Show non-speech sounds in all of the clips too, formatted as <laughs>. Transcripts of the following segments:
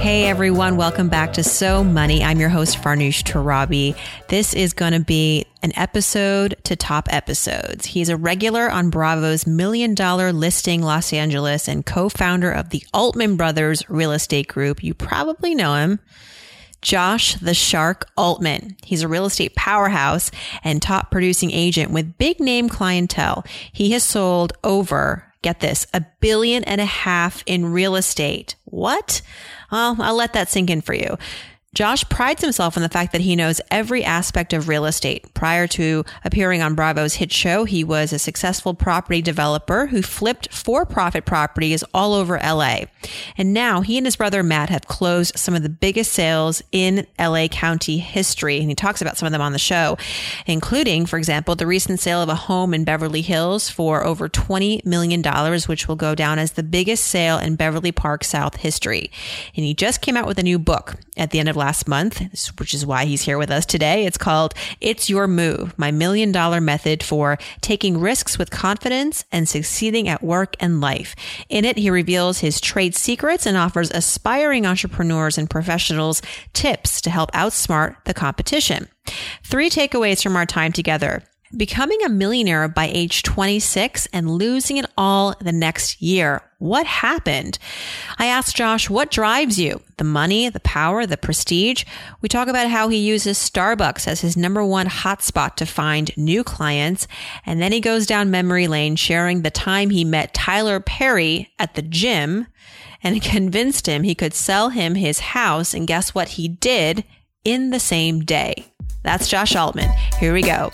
Hey everyone, welcome back to So Money. I'm your host, Farnoosh Torabi. This is going to be an episode to top episodes. He's a regular on Bravo's Million Dollar Listing Los Angeles and co founder of the Altman Brothers Real Estate Group. You probably know him. Josh the Shark Altman. He's a real estate powerhouse and top producing agent with big name clientele. He has sold over get this, a billion and a half in real estate. What? Well, I'll let that sink in for you. Josh prides himself on the fact that he knows every aspect of real estate. Prior to appearing on Bravo's hit show, he was a successful property developer who flipped for profit properties all over LA. And now he and his brother Matt have closed some of the biggest sales in LA County history. And he talks about some of them on the show, including, for example, the recent sale of a home in Beverly Hills for over $20 million, which will go down as the biggest sale in Beverly Park South history. And he just came out with a new book at the end of last month, which is why he's here with us today. It's called It's Your Move, my million dollar method for taking risks with confidence and succeeding at work and life. In it, he reveals his trade secrets and offers aspiring entrepreneurs and professionals tips to help outsmart the competition. Three takeaways from our time together becoming a millionaire by age 26 and losing it all the next year. What happened? I asked Josh, what drives you? The money, the power, the prestige? We talk about how he uses Starbucks as his number one hotspot to find new clients. And then he goes down memory lane sharing the time he met Tyler Perry at the gym and <laughs> convinced him he could sell him his house. And guess what he did in the same day? That's Josh Altman. Here we go.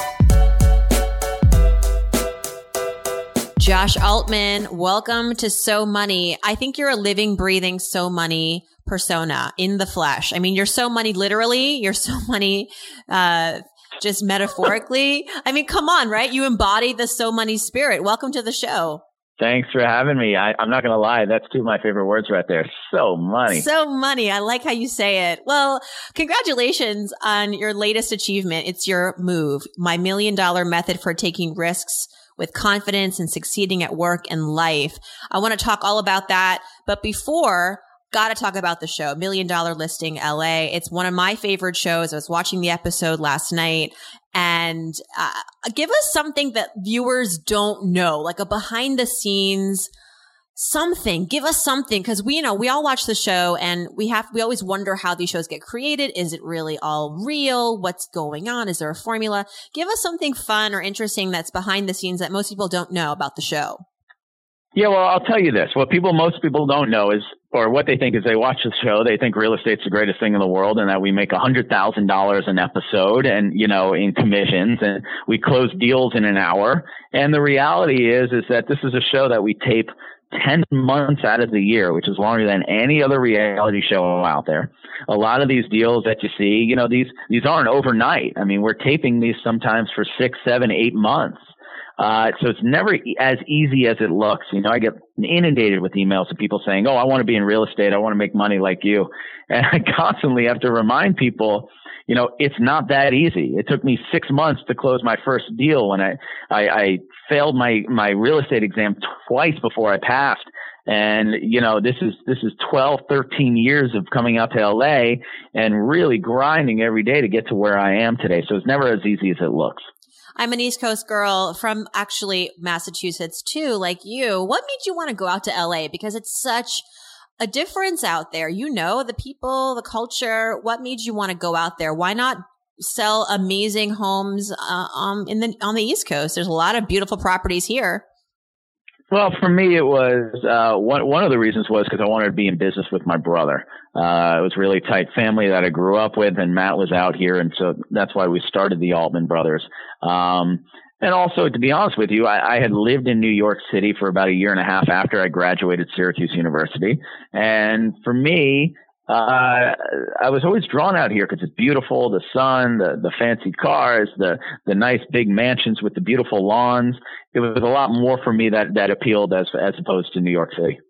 Josh Altman, welcome to So Money. I think you're a living, breathing So Money persona in the flesh. I mean, you're So Money literally, you're So <laughs> Money uh, just metaphorically. I mean, come on, right? You embody the So Money spirit. Welcome to the show. Thanks for having me. I, am not going to lie. That's two of my favorite words right there. So money. So money. I like how you say it. Well, congratulations on your latest achievement. It's your move, my million dollar method for taking risks with confidence and succeeding at work and life. I want to talk all about that. But before, got to talk about the show, Million Dollar Listing LA. It's one of my favorite shows. I was watching the episode last night and uh, give us something that viewers don't know, like a behind the scenes something. Give us something. Because we you know we all watch the show and we have we always wonder how these shows get created. Is it really all real? What's going on? Is there a formula? Give us something fun or interesting that's behind the scenes that most people don't know about the show. Yeah well i'll tell you this. What people most people don't know is or what they think is they watch the show they think real estate's the greatest thing in the world and that we make a hundred thousand dollars an episode and you know in commissions and we close deals in an hour. And the reality is is that this is a show that we tape 10 months out of the year, which is longer than any other reality show out there. A lot of these deals that you see, you know, these, these aren't overnight. I mean, we're taping these sometimes for six, seven, eight months. Uh, so it's never as easy as it looks. You know, I get inundated with emails of people saying, Oh, I want to be in real estate. I want to make money like you. <laughs> And I constantly have to remind people, you know, it's not that easy. It took me six months to close my first deal when I, I, I failed my, my real estate exam twice before I passed. And, you know, this is, this is 12, 13 years of coming out to LA and really grinding every day to get to where I am today. So it's never as easy as it looks. I'm an East Coast girl from actually Massachusetts too, like you. What made you want to go out to LA? Because it's such a difference out there. You know, the people, the culture. What made you want to go out there? Why not sell amazing homes uh, um, in the on the East Coast? There's a lot of beautiful properties here. Well, for me, it was uh, one one of the reasons was because I wanted to be in business with my brother. Uh, it was really tight family that I grew up with, and Matt was out here, and so that's why we started the Altman Brothers. Um, And also, to be honest with you, I, I, had lived in New York City for about a year and a half after I graduated Syracuse University. And for me, uh, I was always drawn out here because it's beautiful, the sun, the, the fancy cars, the, the nice big mansions with the beautiful lawns. It was a lot more for me that, that appealed as, as opposed to New York City.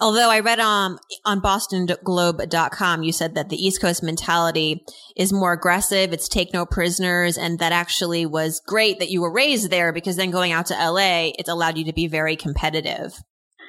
Although I read um, on bostonglobe.com, you said that the East Coast mentality is more aggressive. It's take no prisoners. And that actually was great that you were raised there because then going out to LA, it's allowed you to be very competitive.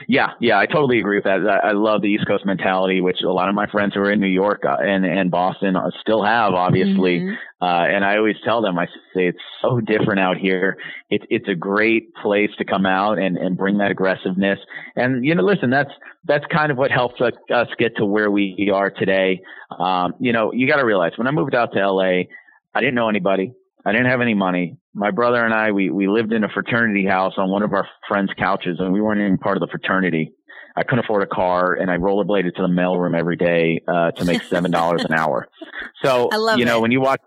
Yeah, yeah, I totally agree with that. I, I love the East Coast mentality, which a lot of my friends who are in New York uh, and and Boston uh, still have, obviously. Mm-hmm. Uh, and I always tell them, I say it's so different out here. It's it's a great place to come out and and bring that aggressiveness. And you know, listen, that's that's kind of what helps us, us get to where we are today. Um, you know, you got to realize when I moved out to LA, I didn't know anybody. I didn't have any money. My brother and I, we, we lived in a fraternity house on one of our friends' couches and we weren't even part of the fraternity. I couldn't afford a car and I rollerbladed to the mailroom every day, uh, to make $7 an hour. So, <laughs> you know, it. when you watch,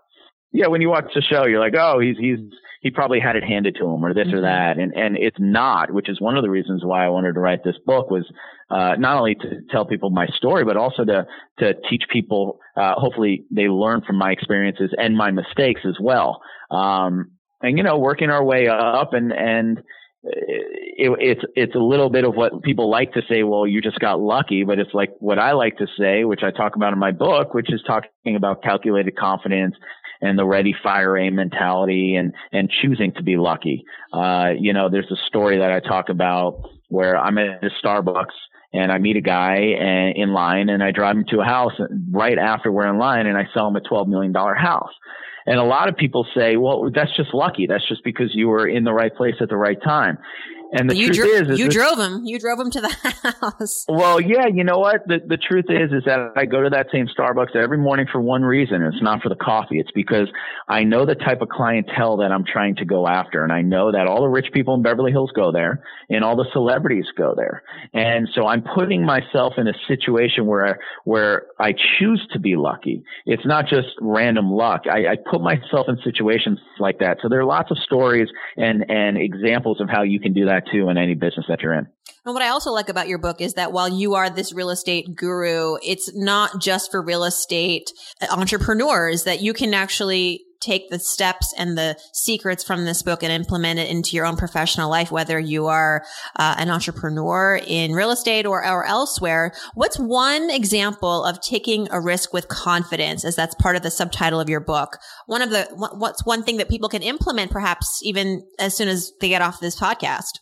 yeah, when you watch the show, you're like, oh, he's, he's, he probably had it handed to him or this mm-hmm. or that. And, and it's not, which is one of the reasons why I wanted to write this book was, uh, not only to tell people my story, but also to, to teach people, uh, hopefully they learn from my experiences and my mistakes as well. Um, and, you know, working our way up and, and, it, it's it's a little bit of what people like to say. Well, you just got lucky, but it's like what I like to say, which I talk about in my book, which is talking about calculated confidence and the ready, fire, aim mentality, and and choosing to be lucky. Uh, you know, there's a story that I talk about where I'm at a Starbucks and I meet a guy and, in line and I drive him to a house right after we're in line and I sell him a $12 million house. And a lot of people say, well, that's just lucky. That's just because you were in the right place at the right time. And the you truth dro- is, is you drove him. You drove him to the <laughs> house. Well, yeah, you know what? The the truth is, is that I go to that same Starbucks every morning for one reason. It's not for the coffee. It's because I know the type of clientele that I'm trying to go after, and I know that all the rich people in Beverly Hills go there, and all the celebrities go there. And so I'm putting myself in a situation where where I choose to be lucky. It's not just random luck. I, I put myself in situations like that. So there are lots of stories and and examples of how you can do that too in any business that you're in. And what I also like about your book is that while you are this real estate guru, it's not just for real estate entrepreneurs that you can actually take the steps and the secrets from this book and implement it into your own professional life, whether you are uh, an entrepreneur in real estate or, or elsewhere. What's one example of taking a risk with confidence as that's part of the subtitle of your book? One of the, what's one thing that people can implement perhaps even as soon as they get off this podcast?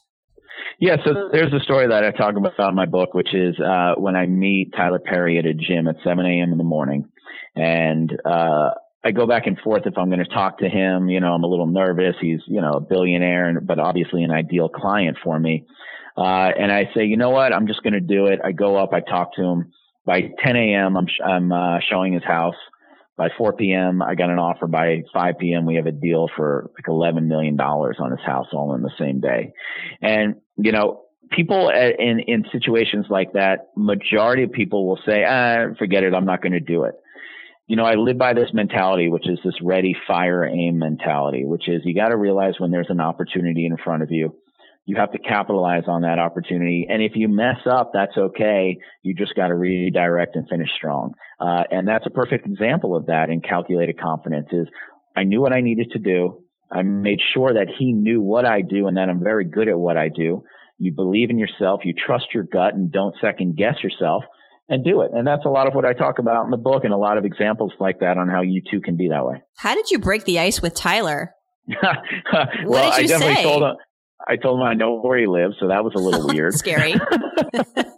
Yeah, so there's a story that I talk about in my book, which is uh, when I meet Tyler Perry at a gym at 7 a.m. in the morning, and uh, I go back and forth if I'm going to talk to him. You know, I'm a little nervous. He's you know a billionaire, but obviously an ideal client for me. Uh, and I say, you know what? I'm just going to do it. I go up, I talk to him. By 10 a.m., I'm sh- I'm uh, showing his house. By 4 p.m., I got an offer. By 5 p.m., we have a deal for like 11 million dollars on his house, all in the same day. And you know, people in in situations like that, majority of people will say, ah, forget it, I'm not going to do it. You know, I live by this mentality, which is this ready, fire, aim mentality, which is you got to realize when there's an opportunity in front of you, you have to capitalize on that opportunity. And if you mess up, that's okay. You just got to redirect and finish strong. Uh, and that's a perfect example of that in calculated confidence is I knew what I needed to do. I made sure that he knew what I do and that I'm very good at what I do. You believe in yourself, you trust your gut and don't second guess yourself and do it. And that's a lot of what I talk about in the book and a lot of examples like that on how you too can be that way. How did you break the ice with Tyler? <laughs> well, I definitely say? told him I told him I know where he lives, so that was a little <laughs> weird. Scary. <laughs>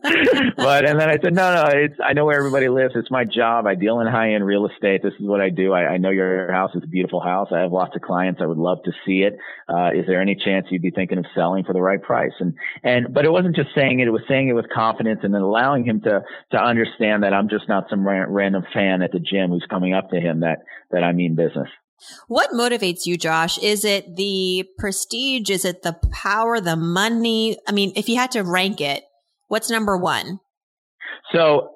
<laughs> but and then I said, no, no, it's I know where everybody lives. It's my job. I deal in high end real estate. This is what I do. I, I know your house is a beautiful house. I have lots of clients. I would love to see it. Uh, is there any chance you'd be thinking of selling for the right price? And and but it wasn't just saying it. It was saying it with confidence and then allowing him to to understand that I'm just not some ra- random fan at the gym who's coming up to him that that I mean business. What motivates you, Josh? Is it the prestige? Is it the power, the money? I mean, if you had to rank it, what's number one? So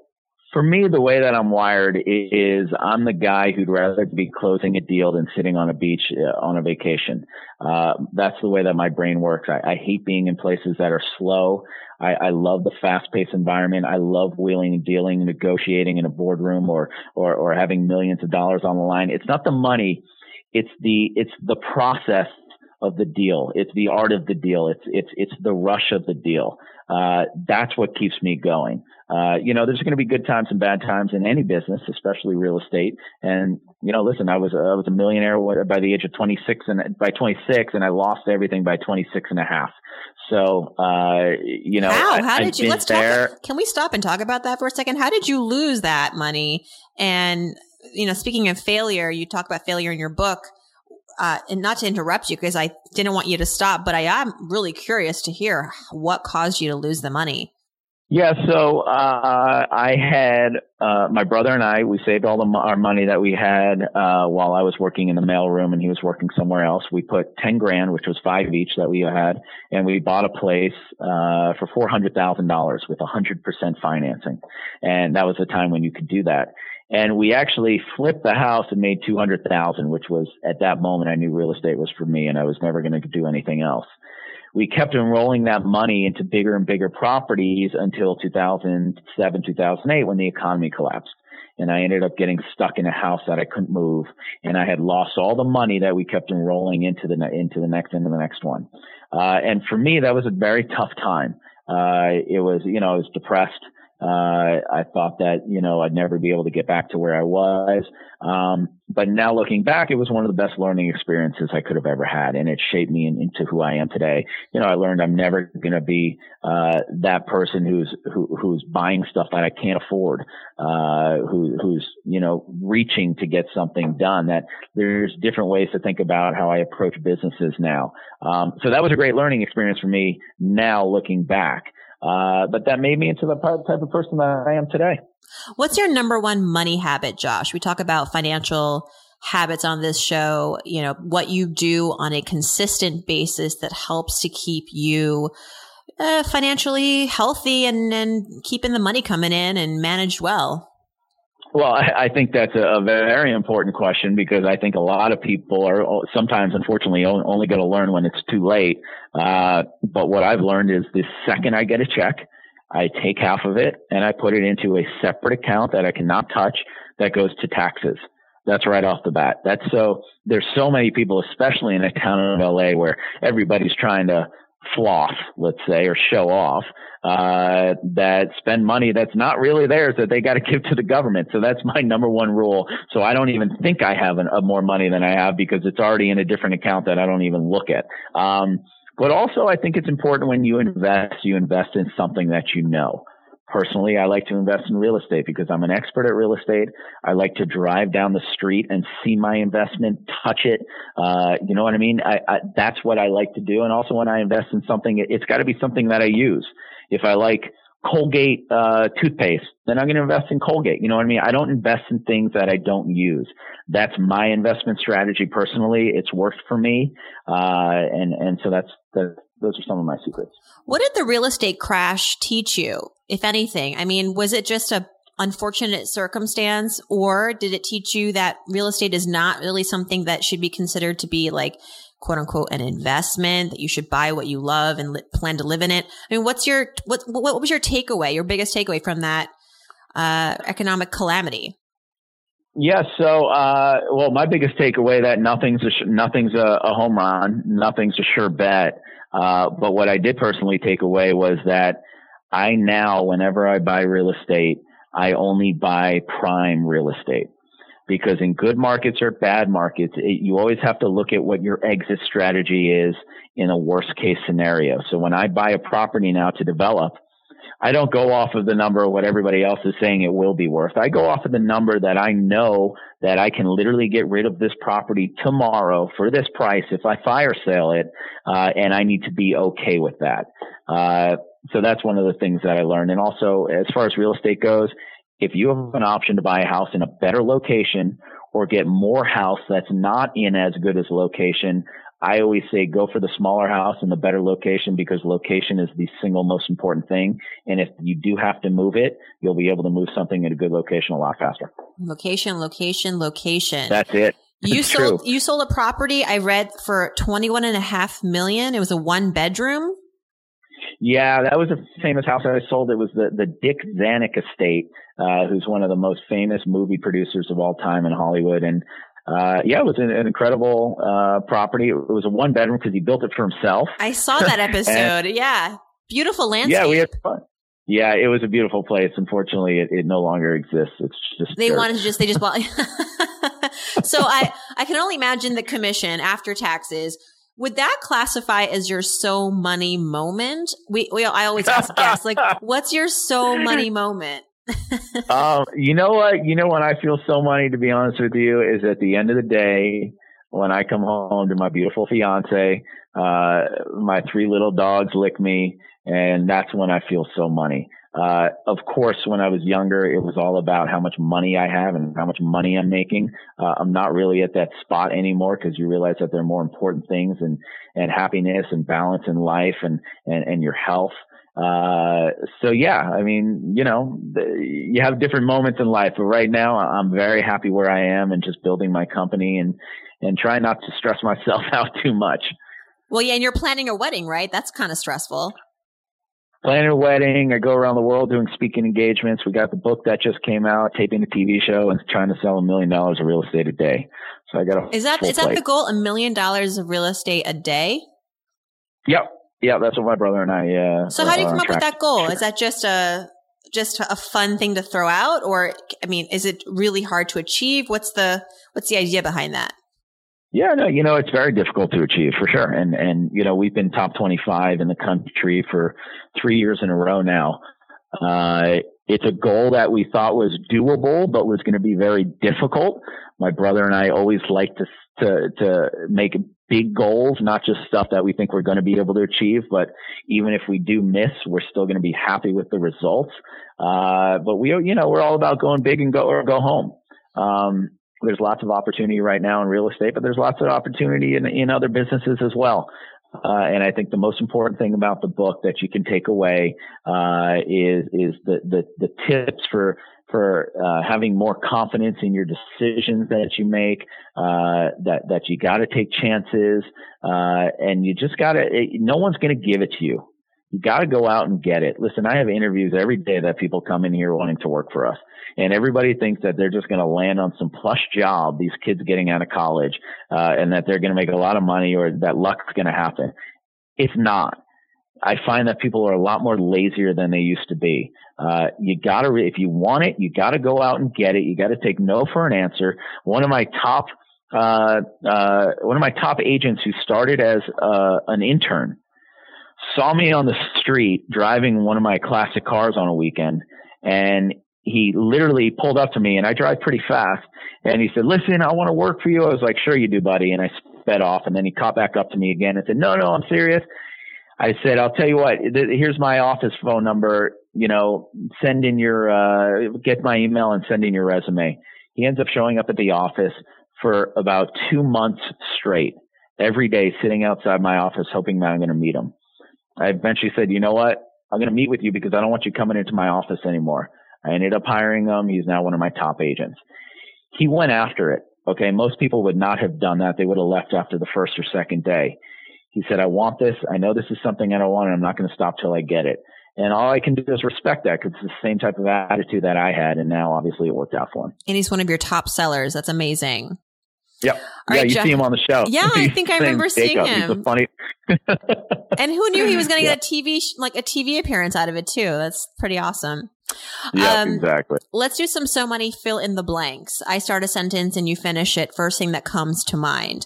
for me, the way that I'm wired is I'm the guy who'd rather be closing a deal than sitting on a beach uh, on a vacation. Uh, that's the way that my brain works. I, I hate being in places that are slow. I, I love the fast-paced environment. I love wheeling and dealing, negotiating in a boardroom, or or or having millions of dollars on the line. It's not the money. It's the it's the process of the deal. It's the art of the deal. It's it's it's the rush of the deal. Uh, that's what keeps me going. Uh, you know, there's going to be good times and bad times in any business, especially real estate. And you know, listen, I was I was a millionaire by the age of 26, and by 26, and I lost everything by 26 and a half. So, uh, you know, how how I, did you? Let's there. talk. Can we stop and talk about that for a second? How did you lose that money? And you know, speaking of failure, you talk about failure in your book uh, and not to interrupt you because I didn't want you to stop, but I am really curious to hear what caused you to lose the money. Yeah, so uh, I had uh, my brother and I. We saved all the, our money that we had uh, while I was working in the mailroom and he was working somewhere else. We put ten grand, which was five each that we had, and we bought a place uh, for four hundred thousand dollars with a hundred percent financing. And that was the time when you could do that and we actually flipped the house and made 200,000, which was at that moment I knew real estate was for me and I was never going to do anything else. We kept enrolling that money into bigger and bigger properties until 2007, 2008 when the economy collapsed. And I ended up getting stuck in a house that I couldn't move. And I had lost all the money that we kept enrolling into the, into the next, into the next one. Uh, and for me, that was a very tough time. Uh, it was, you know, I was depressed. Uh, I thought that, you know, I'd never be able to get back to where I was. Um, but now looking back, it was one of the best learning experiences I could have ever had. And it shaped me in, into who I am today. You know, I learned I'm never going to be, uh, that person who's, who, who's buying stuff that I can't afford, uh, who, who's, you know, reaching to get something done that there's different ways to think about how I approach businesses now. Um, so that was a great learning experience for me now looking back. Uh, but that made me into the type of person that I am today. What's your number one money habit, Josh? We talk about financial habits on this show, you know, what you do on a consistent basis that helps to keep you uh, financially healthy and, and keeping the money coming in and managed well. Well, I, I think that's a, a, very important question because I think a lot of people are sometimes, unfortunately, only going to learn when it's too late. Uh, but what I've learned is the second I get a check, I take half of it and I put it into a separate account that I cannot touch that goes to taxes. That's right off the bat. That's so, there's so many people, especially in a town of LA where everybody's trying to floss, let's say, or show off, uh, that spend money that's not really theirs that they got to <laughs> give to the government. So that's my number one rule. So I don't even think I have an, a more money than I have because it's already in a different account that I don't even look at. Um, but also I think it's important when you invest, you invest in something that you know. Personally, I like to invest in real estate because I'm an expert at real estate. I like to drive down the street and see my investment, touch it. Uh, you know what I mean? I, I, that's what I like to do. And also when I invest in something, it, it's got to be something that I use. If I like Colgate uh, toothpaste, then I'm going to invest in Colgate. You know what I mean? I don't invest in things that I don't use. That's my investment strategy personally. It's worked for me, uh, and and so that's the, those are some of my secrets. What did the real estate crash teach you, if anything? I mean, was it just a unfortunate circumstance, or did it teach you that real estate is not really something that should be considered to be like quote unquote an investment that you should buy what you love and li- plan to live in it. I mean, what's your what what was your takeaway, your biggest takeaway from that uh, economic calamity? Yeah, so uh, well, my biggest takeaway that nothing's a sh- nothing's a, a, home run, nothing's a sure bet. Uh, but what I did personally take away was that I now, whenever I buy real estate, I only buy prime real estate because in good markets or bad markets, it, you always have to look at what your exit strategy is in a worst case scenario. So when I buy a property now to develop, I don't go off of the number of what everybody else is saying it will be worth. I go off of the number that I know that I can literally get rid of this property tomorrow for this price if I fire sale it, uh, and I need to be okay with that. Uh, so that's one of the things that I learned. And also, as far as real estate goes, if you have an option to buy a house in a better location or get more house that's not in as good as location, I always say go for the smaller house and the better location because location is the single most important thing. And if you do have to move it, you'll be able to move something in a good location a lot faster. Location, location, location. That's it. You sold you sold a property I read for twenty one and a half million. It was a one bedroom. Yeah, that was a famous house that I sold. It was the the Dick Zanuck estate, uh, who's one of the most famous movie producers of all time in Hollywood. And uh, yeah, it was an, an incredible uh, property. It was a one bedroom because he built it for himself. I saw that <laughs> episode. and, yeah, beautiful landscape. Yeah, we had fun. Yeah, it was a beautiful place. Unfortunately, it, it no longer exists. It's just they dirt. wanted to just they just bought. <laughs> <laughs> so I I can only imagine the commission after taxes. Would that classify as your so money moment? We, we I always ask guests like, what's your so money moment? Um, you know what? You know when I feel so money, to be honest with you, is at the end of the day when I come home to my beautiful fiance, uh, my three little dogs lick me, and that's when I feel so money. Uh, of course, when I was younger, it was all about how much money I have and how much money I'm making. Uh, I'm not really at that spot anymore because you realize that there are more important things and, and happiness and balance in life and, and, and your health. Uh, so yeah, I mean, you know, you have different moments in life, but right now I'm very happy where I am and just building my company and, and trying not to stress <laughs> myself out too much. Well, yeah, and you're planning a wedding, right? That's kind of stressful planning a wedding. I go around the world doing speaking engagements. We got the book that just came out, taping a TV show, and trying to sell a million dollars of real estate a day. So I got a is that is that the goal? A million dollars of real estate a day? Yep, yeah, that's what my brother and I. Uh, so how do you come up with that goal? Is that just a just a fun thing to throw out, or I mean, is it really hard to achieve? What's the what's the idea behind that? Yeah, no, you know, it's very difficult to achieve for sure. And, and, you know, we've been top 25 in the country for three years in a row now. Uh, it's a goal that we thought was doable, but was going to be very difficult. My brother and I always like to, to, to make big goals, not just stuff that we think we're going to be able to achieve, but even if we do miss, we're still going to be happy with the results. Uh, but we, you know, we're all about going big and go or go home. Um, there's lots of opportunity right now in real estate, but there's lots of opportunity in, in other businesses as well. Uh, and I think the most important thing about the book that you can take away uh, is is the, the, the tips for for uh, having more confidence in your decisions that you make. Uh, that that you got to take chances, uh, and you just got to. No one's going to give it to you. You got to go out and get it. Listen, I have interviews every day that people come in here wanting to work for us. And everybody thinks that they're just going to land on some plush job, these kids getting out of college, uh, and that they're going to make a lot of money or that luck's going to happen. It's not. I find that people are a lot more lazier than they used to be. Uh, you gotta, re- if you want it, you gotta go out and get it. You gotta take no for an answer. One of my top, uh, uh, one of my top agents who started as, uh, an intern saw me on the street driving one of my classic cars on a weekend and he literally pulled up to me and I drive pretty fast and he said, listen, I want to work for you. I was like, sure you do, buddy. And I sped off and then he caught back up to me again and said, no, no, I'm serious. I said, I'll tell you what, th- here's my office phone number. You know, send in your, uh, get my email and send in your resume. He ends up showing up at the office for about two months straight, every day sitting outside my office, hoping that I'm going to meet him. I eventually said, you know what? I'm going to meet with you because I don't want you coming into my office anymore. I ended up hiring him. He's now one of my top agents. He went after it. Okay. Most people would not have done that. They would have left after the first or second day. He said, I want this. I know this is something I don't want and I'm not going to stop till I get it. And all I can do is respect that because it's the same type of attitude that I had. And now obviously it worked out for him. And he's one of your top sellers. That's amazing. Yep. All yeah, right, you Jeff. see him on the show. Yeah, <laughs> I think I remember seeing him. He's funny. <laughs> and who knew he was going to yeah. get a TV like a TV appearance out of it too? That's pretty awesome. Yeah, um, exactly. Let's do some so money fill in the blanks. I start a sentence and you finish it. First thing that comes to mind.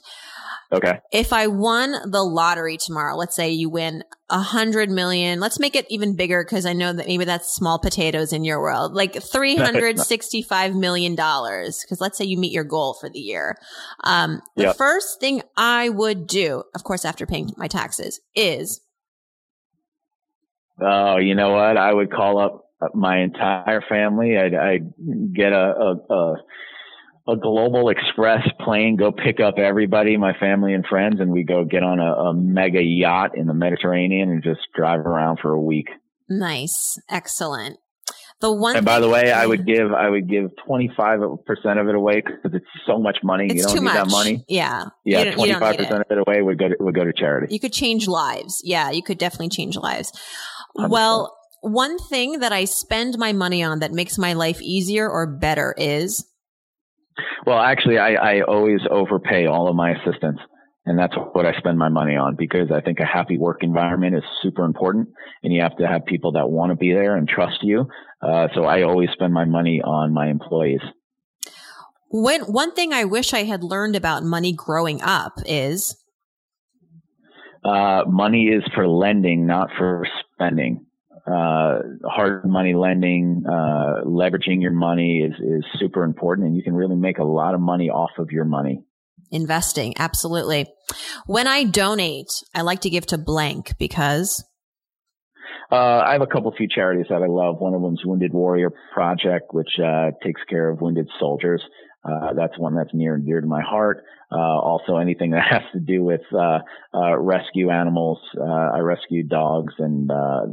Okay. If I won the lottery tomorrow, let's say you win a hundred million, let's make it even bigger because I know that maybe that's small potatoes in your world, like $365 million. Because let's say you meet your goal for the year. Um, the yep. first thing I would do, of course, after paying my taxes is. Oh, you know what? I would call up my entire family. I'd, I'd get a, a, a a global express plane, go pick up everybody, my family and friends, and we go get on a, a mega yacht in the Mediterranean and just drive around for a week. Nice. Excellent. The one. And by the way, I would give I would give twenty five percent of it away because it's so much money. It's you don't too need much. that money. Yeah. Yeah, twenty five percent of it away would go to, would go to charity. You could change lives. Yeah, you could definitely change lives. 100%. Well, one thing that I spend my money on that makes my life easier or better is. Well, actually, I, I always overpay all of my assistants. And that's what I spend my money on because I think a happy work environment is super important and you have to have people that want to be there and trust you. Uh, so I always spend my money on my employees. When, one thing I wish I had learned about money growing up is uh, money is for lending, not for spending. Uh, hard money lending, uh, leveraging your money is, is super important and you can really make a lot of money off of your money. Investing, absolutely. When I donate, I like to give to blank because uh, I have a couple few charities that I love. One of them is Wounded Warrior Project, which uh, takes care of wounded soldiers. Uh, that's one that's near and dear to my heart. Uh, also, anything that <laughs> has to do with uh, uh, rescue animals. I rescue dogs, and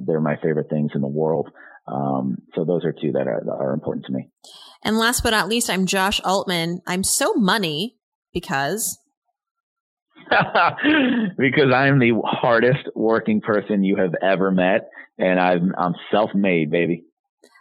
they're my favorite things in the world. Um, so those are two that are, are important to me. And last but not least, I'm Josh Altman. I'm so money because <laughs> because I'm the hardest working person you have ever met, and I'm I'm self-made, baby.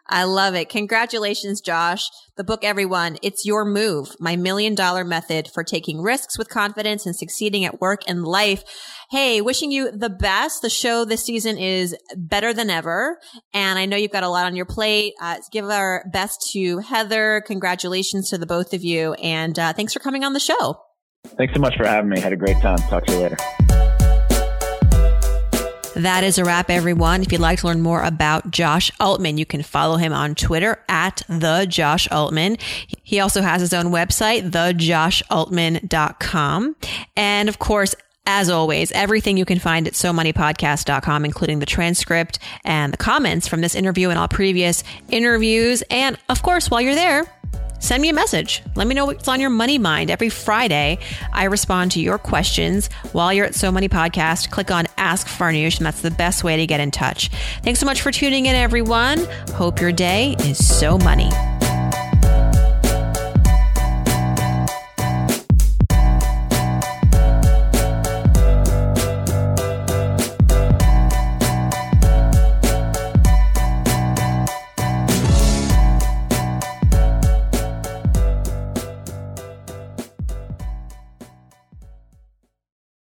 I love it. Congratulations, Josh. The book, everyone, it's your move. My million dollar method for taking risks with confidence and succeeding at work and life. Hey, wishing you the best. The show this season is better than ever. And I know you've got a lot on your plate. Uh, give our best to Heather. Congratulations to the both of you. And uh, thanks for coming on the show. Thanks so much for having me. Had a great time. Talk to you later. That is a wrap, everyone. If you'd like to learn more about Josh Altman, you can follow him on Twitter at the Josh Altman. He also has his own website, thejoshaltman.com. And of course, as always, everything you can find at SoMoneyPodcast.com, including the transcript and the comments from this interview and all previous interviews. And of course, while you're there, send me a message. Let me know what's on your money mind. Every Friday, I respond to your questions while you're at So Money Podcast. Click on Ask Farnoosh, and that's the best way to get in touch. Thanks so much for tuning in, everyone. Hope your day is so money.